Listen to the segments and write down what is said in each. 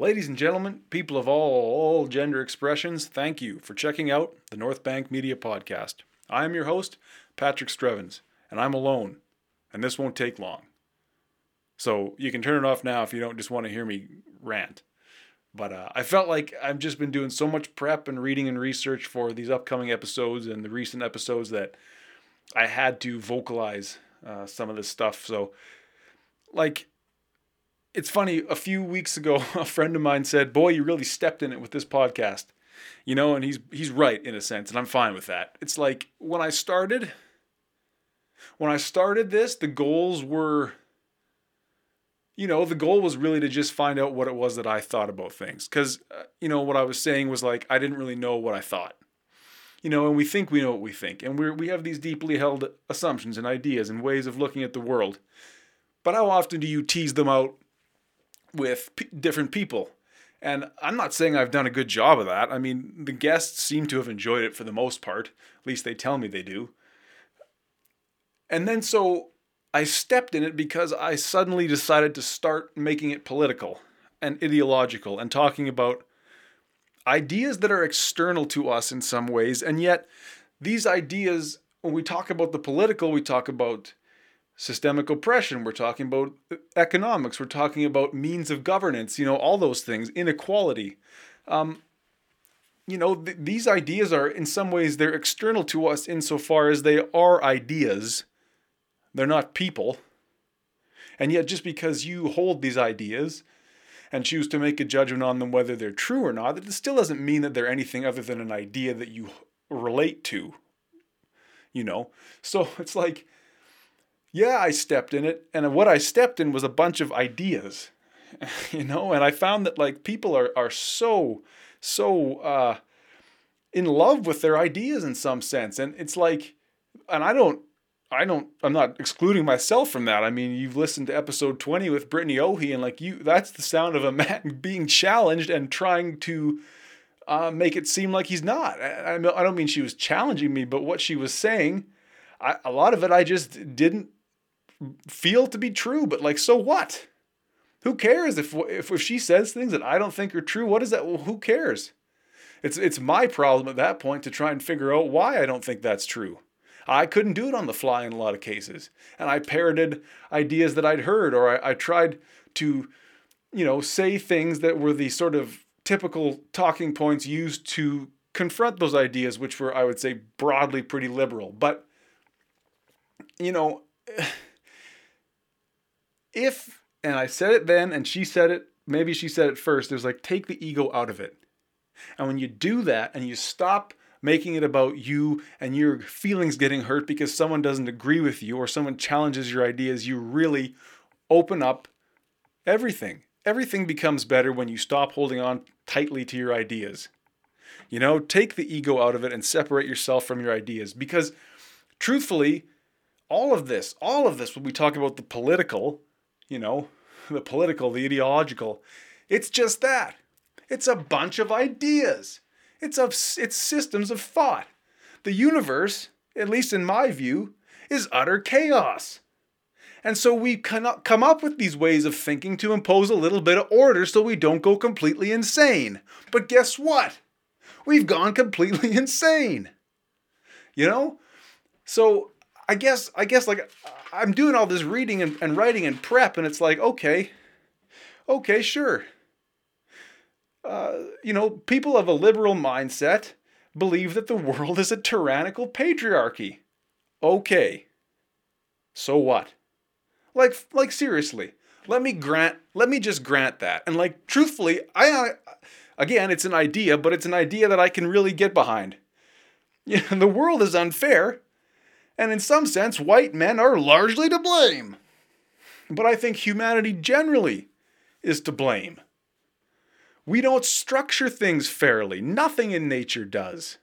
Ladies and gentlemen, people of all, gender expressions, thank you for checking out the North Bank Media Podcast. I am your host, Patrick Strevens, and I'm alone, and this won't take long. So you can turn it off now if you don't just want to hear me rant. But uh, I felt like I've just been doing so much prep and reading and research for these upcoming episodes and the recent episodes that I had to vocalize uh, some of this stuff. So, like, it's funny. A few weeks ago, a friend of mine said, "Boy, you really stepped in it with this podcast." You know, and he's he's right in a sense, and I'm fine with that. It's like when I started, when I started this, the goals were you know, the goal was really to just find out what it was that I thought about things. Because, uh, you know, what I was saying was like, I didn't really know what I thought. You know, and we think we know what we think. And we we have these deeply held assumptions and ideas and ways of looking at the world. But how often do you tease them out with p- different people? And I'm not saying I've done a good job of that. I mean, the guests seem to have enjoyed it for the most part. At least they tell me they do. And then so I stepped in it because I suddenly decided to start making it political and ideological and talking about ideas that are external to us in some ways. And yet, these ideas, when we talk about the political, we talk about systemic oppression, we're talking about economics, we're talking about means of governance, you know, all those things, inequality. Um, you know, th- these ideas are, in some ways, they're external to us insofar as they are ideas they're not people. And yet, just because you hold these ideas and choose to make a judgment on them whether they're true or not, it still doesn't mean that they're anything other than an idea that you relate to. You know? So it's like, yeah, I stepped in it, and what I stepped in was a bunch of ideas. you know, and I found that like people are are so so uh in love with their ideas in some sense. And it's like and I don't I don't I'm not excluding myself from that. I mean, you've listened to episode 20 with Brittany Ohe and like you that's the sound of a man being challenged and trying to uh, make it seem like he's not. I, I don't mean she was challenging me, but what she was saying, I, a lot of it I just didn't feel to be true. But like, so what? Who cares if if, if she says things that I don't think are true? What is that? Well, who cares? It's it's my problem at that point to try and figure out why I don't think that's true. I couldn't do it on the fly in a lot of cases. And I parroted ideas that I'd heard, or I, I tried to, you know, say things that were the sort of typical talking points used to confront those ideas, which were, I would say, broadly pretty liberal. But, you know, if, and I said it then, and she said it, maybe she said it first, there's like, take the ego out of it. And when you do that and you stop making it about you and your feelings getting hurt because someone doesn't agree with you or someone challenges your ideas, you really open up everything. Everything becomes better when you stop holding on tightly to your ideas. You know, take the ego out of it and separate yourself from your ideas because truthfully, all of this, all of this, when we talk about the political, you know, the political, the ideological, it's just that. It's a bunch of ideas. It's of it's systems of thought. The universe, at least in my view, is utter chaos. And so we cannot come up with these ways of thinking to impose a little bit of order so we don't go completely insane. But guess what? We've gone completely insane. You know? So I guess I guess like I'm doing all this reading and, and writing and prep, and it's like, okay, okay, sure. Uh, you know, people of a liberal mindset believe that the world is a tyrannical patriarchy. Okay. So what? Like like seriously. Let me grant let me just grant that. And like truthfully, I again, it's an idea, but it's an idea that I can really get behind. Yeah, the world is unfair, and in some sense white men are largely to blame. But I think humanity generally is to blame. We don't structure things fairly. Nothing in nature does.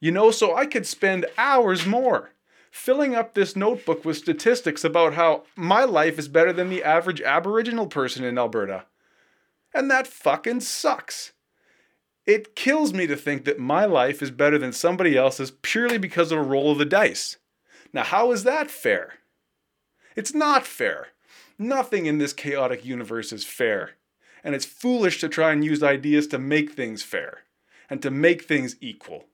You know, so I could spend hours more filling up this notebook with statistics about how my life is better than the average Aboriginal person in Alberta. And that fucking sucks. It kills me to think that my life is better than somebody else's purely because of a roll of the dice. Now, how is that fair? It's not fair. Nothing in this chaotic universe is fair. And it's foolish to try and use ideas to make things fair and to make things equal.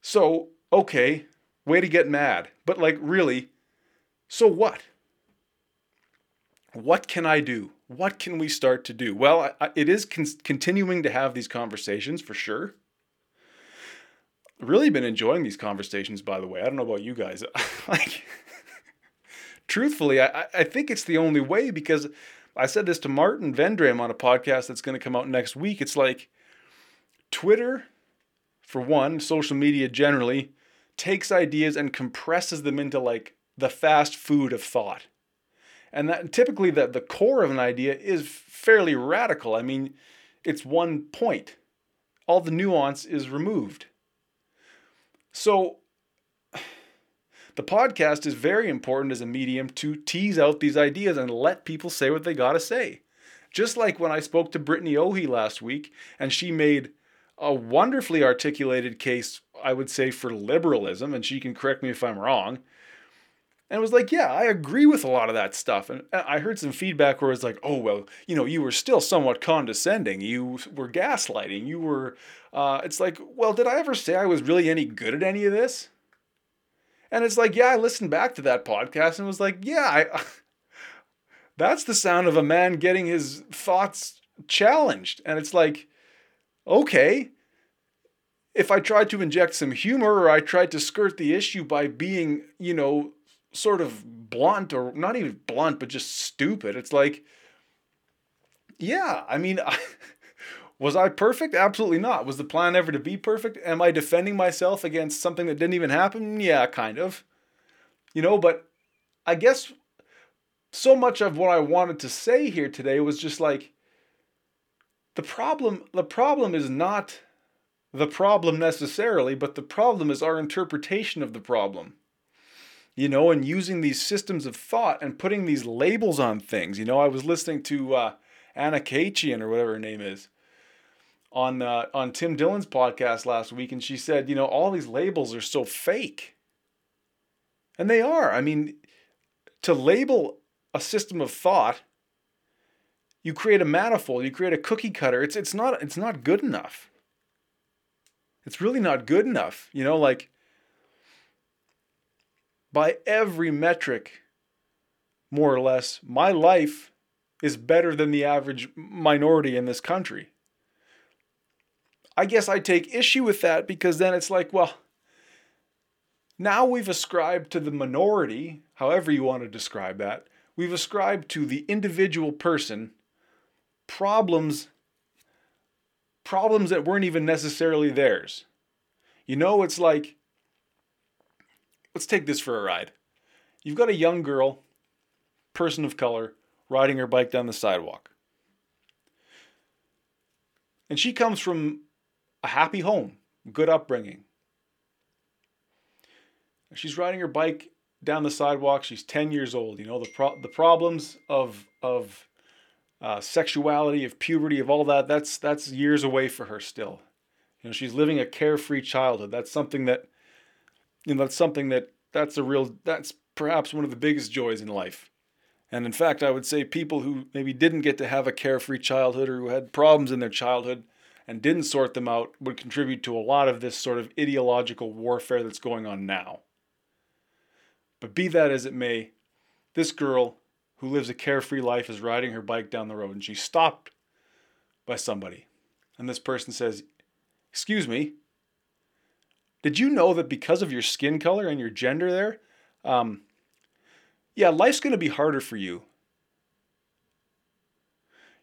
So, okay, way to get mad. But, like, really, so what? What can I do? What can we start to do? Well, I, I, it is con- continuing to have these conversations for sure. Really been enjoying these conversations, by the way. I don't know about you guys. like, truthfully, I, I think it's the only way because I said this to Martin Vendram on a podcast that's going to come out next week. It's like Twitter, for one, social media generally, takes ideas and compresses them into like the fast food of thought. And that typically the, the core of an idea is fairly radical. I mean, it's one point. All the nuance is removed. So the podcast is very important as a medium to tease out these ideas and let people say what they got to say. Just like when I spoke to Brittany Ohe last week, and she made a wonderfully articulated case, I would say, for liberalism, and she can correct me if I'm wrong. And was like, yeah, I agree with a lot of that stuff. And I heard some feedback where it's like, oh, well, you know, you were still somewhat condescending. You were gaslighting. You were, uh, it's like, well, did I ever say I was really any good at any of this? And it's like, yeah, I listened back to that podcast and was like, yeah, I, that's the sound of a man getting his thoughts challenged. And it's like, okay, if I tried to inject some humor or I tried to skirt the issue by being, you know, sort of blunt or not even blunt, but just stupid, it's like, yeah, I mean, I, Was I perfect? Absolutely not. Was the plan ever to be perfect? Am I defending myself against something that didn't even happen? Yeah, kind of. You know, but I guess so much of what I wanted to say here today was just like the problem the problem is not the problem necessarily, but the problem is our interpretation of the problem. You know, and using these systems of thought and putting these labels on things. You know, I was listening to uh, Anna Khachiyan or whatever her name is on uh, on Tim Dillon's podcast last week, and she said, you know, all these labels are so fake, and they are. I mean, to label a system of thought, you create a manifold, you create a cookie cutter. It's it's not it's not good enough. It's really not good enough. You know, like by every metric, more or less, my life is better than the average minority in this country. I guess I take issue with that because then it's like, well, now we've ascribed to the minority, however you want to describe that, we've ascribed to the individual person problems problems that weren't even necessarily theirs. You know, it's like let's take this for a ride. You've got a young girl, person of color, riding her bike down the sidewalk. And she comes from a happy home, good upbringing. She's riding her bike down the sidewalk. She's 10 years old. You know, the, pro- the problems of, of uh, sexuality, of puberty, of all that, that's, that's years away for her still. You know, she's living a carefree childhood. That's something that, you know, that's something that, that's a real, that's perhaps one of the biggest joys in life. And in fact, I would say people who maybe didn't get to have a carefree childhood or who had problems in their childhood and didn't sort them out would contribute to a lot of this sort of ideological warfare that's going on now. But be that as it may, this girl who lives a carefree life is riding her bike down the road and she's stopped by somebody. And this person says, Excuse me, did you know that because of your skin color and your gender there, um, yeah, life's going to be harder for you.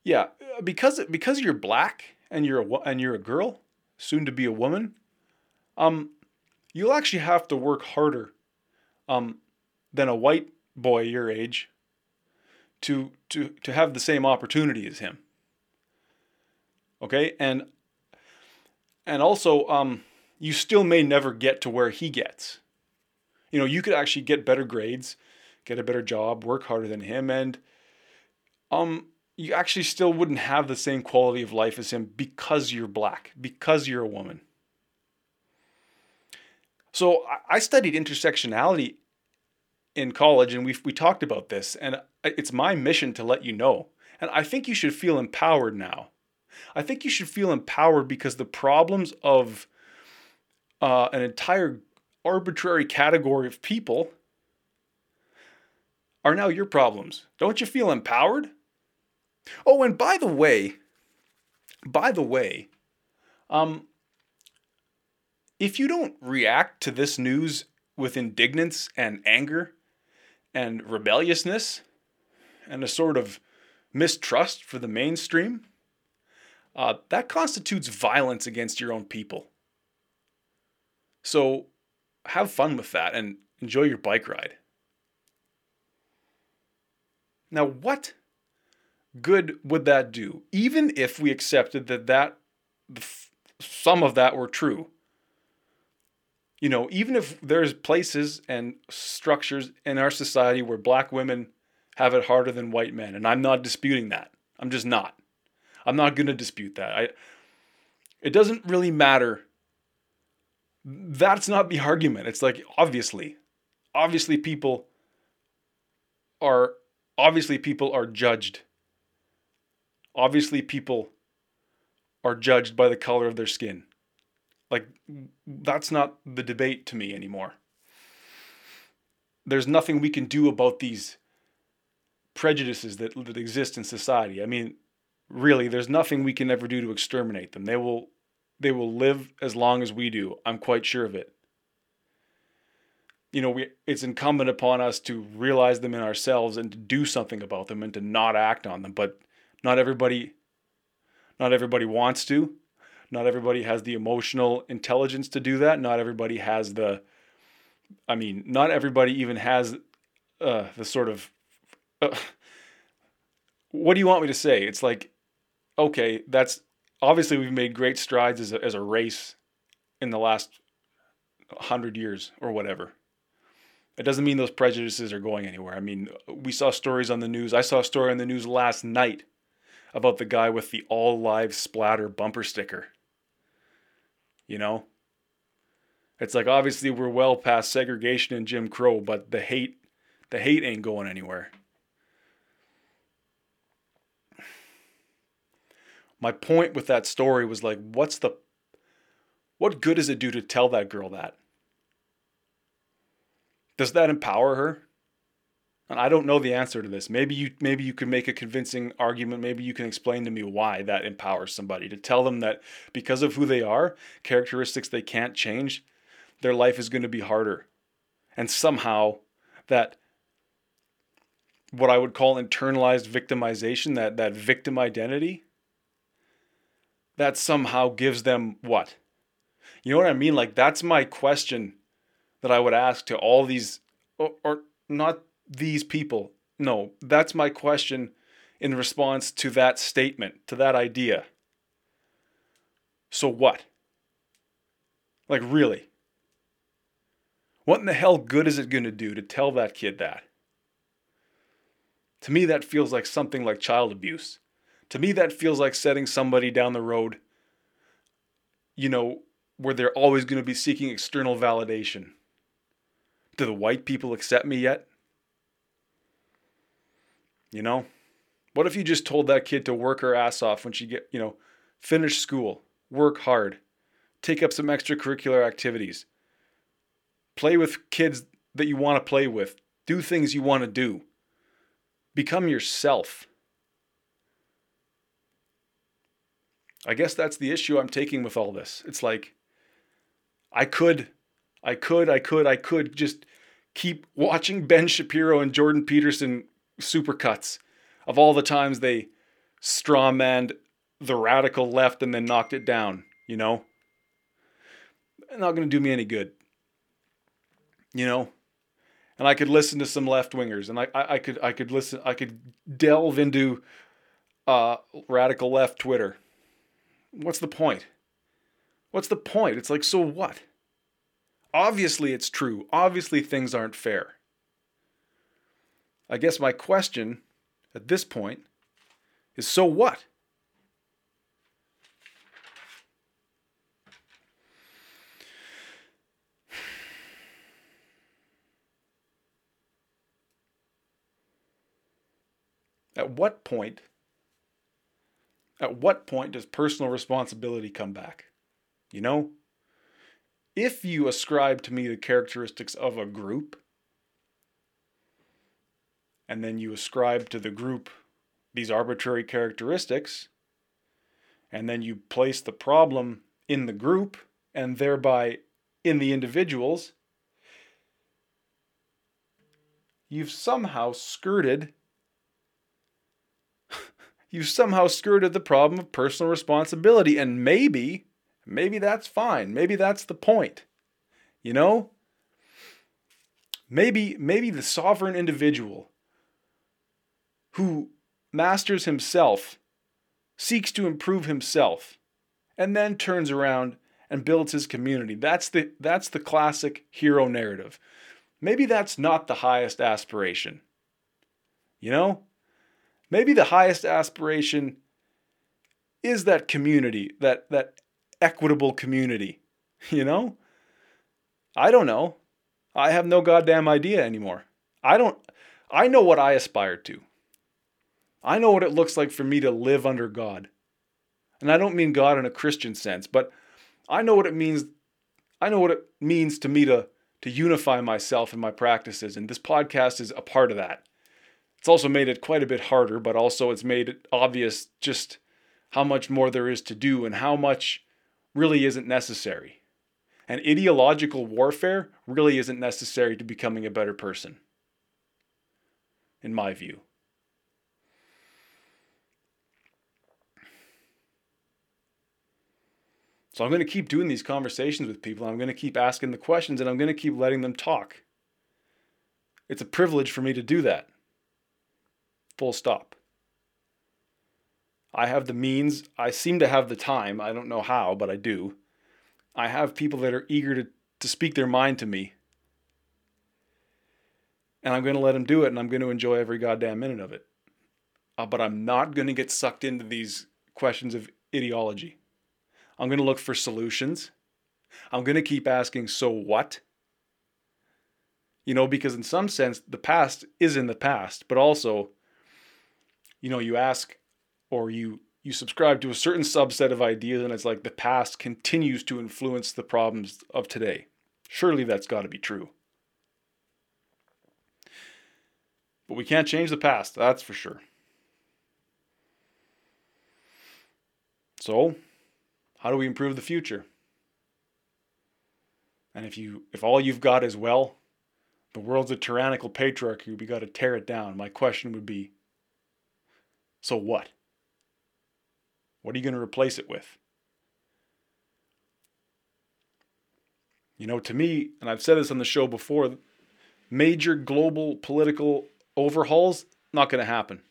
Yeah, because because you're black and you're a and you're a girl, soon to be a woman, um, you'll actually have to work harder, um, than a white boy your age. To to to have the same opportunity as him. Okay, and and also, um, you still may never get to where he gets. You know, you could actually get better grades, get a better job, work harder than him, and um, you actually still wouldn't have the same quality of life as him because you're black, because you're a woman. So I studied intersectionality in college, and we we talked about this, and it's my mission to let you know. And I think you should feel empowered now. I think you should feel empowered because the problems of uh, an entire arbitrary category of people are now your problems. Don't you feel empowered? Oh, and by the way, by the way, um, if you don't react to this news with indignance and anger and rebelliousness and a sort of mistrust for the mainstream, uh, that constitutes violence against your own people. So have fun with that and enjoy your bike ride. Now, what good would that do? Even if we accepted that that some of that were true. You know, even if there's places and structures in our society where black women have it harder than white men, and I'm not disputing that. I'm just not. I'm not going to dispute that. I it doesn't really matter. That's not the argument. It's like obviously obviously people are obviously people are judged. Obviously people are judged by the color of their skin. Like that's not the debate to me anymore. There's nothing we can do about these prejudices that, that exist in society. I mean, really, there's nothing we can ever do to exterminate them. They will they will live as long as we do. I'm quite sure of it. You know, we, it's incumbent upon us to realize them in ourselves and to do something about them and to not act on them. But not everybody, not everybody wants to. Not everybody has the emotional intelligence to do that. Not everybody has the, I mean, not everybody even has uh, the sort of uh, what do you want me to say? It's like, okay, that's obviously we've made great strides as a, as a race in the last hundred years or whatever. It doesn't mean those prejudices are going anywhere. I mean, we saw stories on the news. I saw a story on the news last night about the guy with the all lives splatter bumper sticker. You know? It's like obviously we're well past segregation and Jim Crow, but the hate the hate ain't going anywhere. My point with that story was like, what's the, what good does it do to tell that girl that? Does that empower her? And I don't know the answer to this. Maybe you maybe you can make a convincing argument. Maybe you can explain to me why that empowers somebody to tell them that because of who they are, characteristics they can't change, their life is going to be harder. And somehow that what I would call internalized victimization, that that victim identity, that somehow gives them what? You know what I mean? Like that's my question that I would ask to all these or, or not these people. No, that's my question in response to that statement, to that idea. So what? Like really? What in the hell good is it going to do to tell that kid that? To me, that feels like something like child abuse. To me, that feels like setting somebody down the road, you know, where they're always going to be seeking external validation. Do the white people accept me yet? You know? What if you just told that kid to work her ass off when she get, you know, finish school, work hard, take up some extracurricular activities, play with kids that you want to play with, do things you want to do, become yourself. I guess that's the issue I'm taking with all this. It's like I could, I could, I could, I could just keep watching Ben Shapiro and Jordan Peterson supercuts of all the times they strawmanned the radical left and then knocked it down, you know? Not going to do me any good. You know? And I could listen to some left wingers and I, I, I, could I could listen I could delve into uh, radical left Twitter What's the point? What's the point? It's like, so what? Obviously, it's true. Obviously, things aren't fair. I guess my question at this point is so what? At what point at what point does personal responsibility come back? You know? If you ascribe to me the characteristics of a group, and then you ascribe to the group these arbitrary characteristics, and then you place the problem in the group and thereby in the individuals, you've somehow skirted you've somehow skirted the problem of personal responsibility and maybe maybe that's fine. Maybe that's the point. You know? Maybe maybe the sovereign individual who masters himself seeks to improve himself and then turns around and builds his community. That's the that's the classic hero narrative. Maybe that's not the highest aspiration. You know? Maybe the highest aspiration is that community, that that equitable community. You know? I don't know. I have no goddamn idea anymore. I don't I know what I aspire to. I know what it looks like for me to live under God. And I don't mean God in a Christian sense, but I know what it means I know what it means to me to to unify myself and my practices. And this podcast is a part of that. It's also made it quite a bit harder, but also it's made it obvious just how much more there is to do and how much really isn't necessary. And ideological warfare really isn't necessary to becoming a better person, in my view. So I'm going to keep doing these conversations with people. I'm going to keep asking the questions and I'm going to keep letting them talk. It's a privilege for me to do that. Full stop. I have the means. I seem to have the time. I don't know how, but I do. I have people that are eager to, to speak their mind to me. And I'm going to let them do it and I'm going to enjoy every goddamn minute of it. Uh, but I'm not going to get sucked into these questions of ideology. I'm going to look for solutions. I'm going to keep asking, so what? You know, because in some sense, the past is in the past, but also, you know, you ask or you you subscribe to a certain subset of ideas and it's like the past continues to influence the problems of today. Surely that's got to be true. But we can't change the past, that's for sure. So, how do we improve the future? And if you if all you've got is well, the world's a tyrannical patriarchy, we got to tear it down. My question would be so what? What are you going to replace it with? You know, to me, and I've said this on the show before, major global political overhauls not going to happen.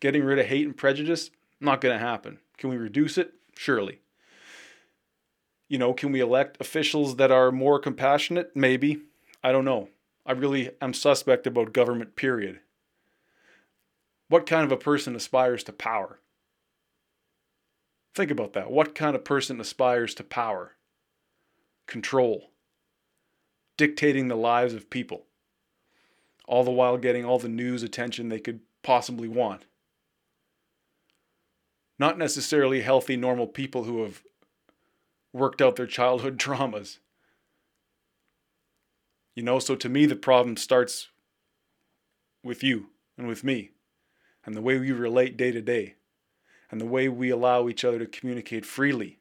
Getting rid of hate and prejudice not going to happen. Can we reduce it? Surely. You know, can we elect officials that are more compassionate? Maybe. I don't know. I really am suspect about government, period. What kind of a person aspires to power? Think about that. What kind of person aspires to power? Control. Dictating the lives of people. All the while getting all the news attention they could possibly want. Not necessarily healthy, normal people who have worked out their childhood traumas. You know, so to me, the problem starts with you and with me and the way we relate day to day and the way we allow each other to communicate freely.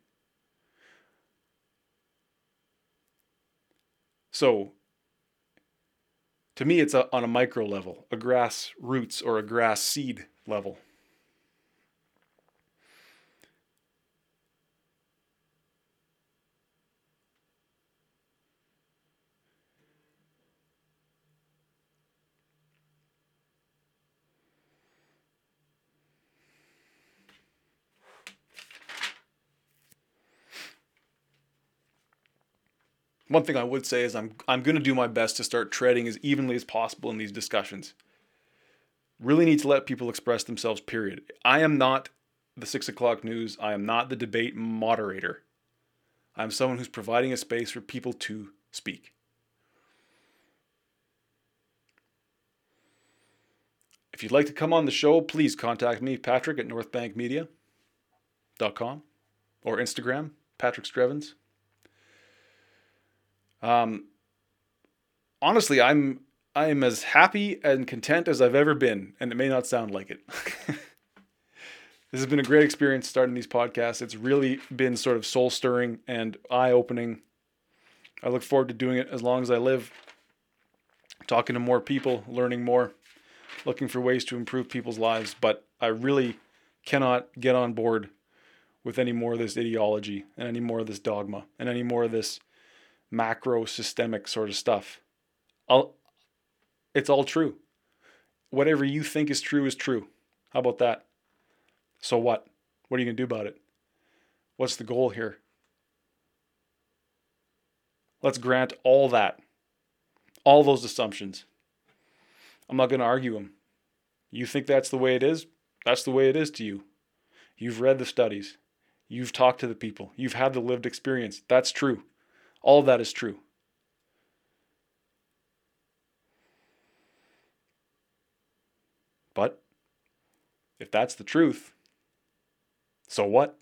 So, to me, it's a, on a micro level, a grassroots or a grass seed level. One thing I would say is I'm I'm going to do my best to start treading as evenly as possible in these discussions. Really need to let people express themselves. Period. I am not the six o'clock news. I am not the debate moderator. I'm someone who's providing a space for people to speak. If you'd like to come on the show, please contact me, Patrick at northbankmedia.com or Instagram, Patrick Strevens. Um, honestly, I'm I am as happy and content as I've ever been, and it may not sound like it. this has been a great experience starting these podcasts. It's really been sort of soul stirring and eye opening. I look forward to doing it as long as I live, talking to more people, learning more, looking for ways to improve people's lives. But I really cannot get on board with any more of this ideology and any more of this dogma and any more of this macro systemic sort of stuff. I'll, it's all true. Whatever you think is true is true. How about that? So what? What are you going to do about it? What's the goal here? Let's grant all that, all those assumptions. I'm not going to argue them. You think that's the way it is? That's the way it is to you. You've read the studies. You've talked to the people. You've had the lived experience. That's true. All that is true. But if that's the truth, so what?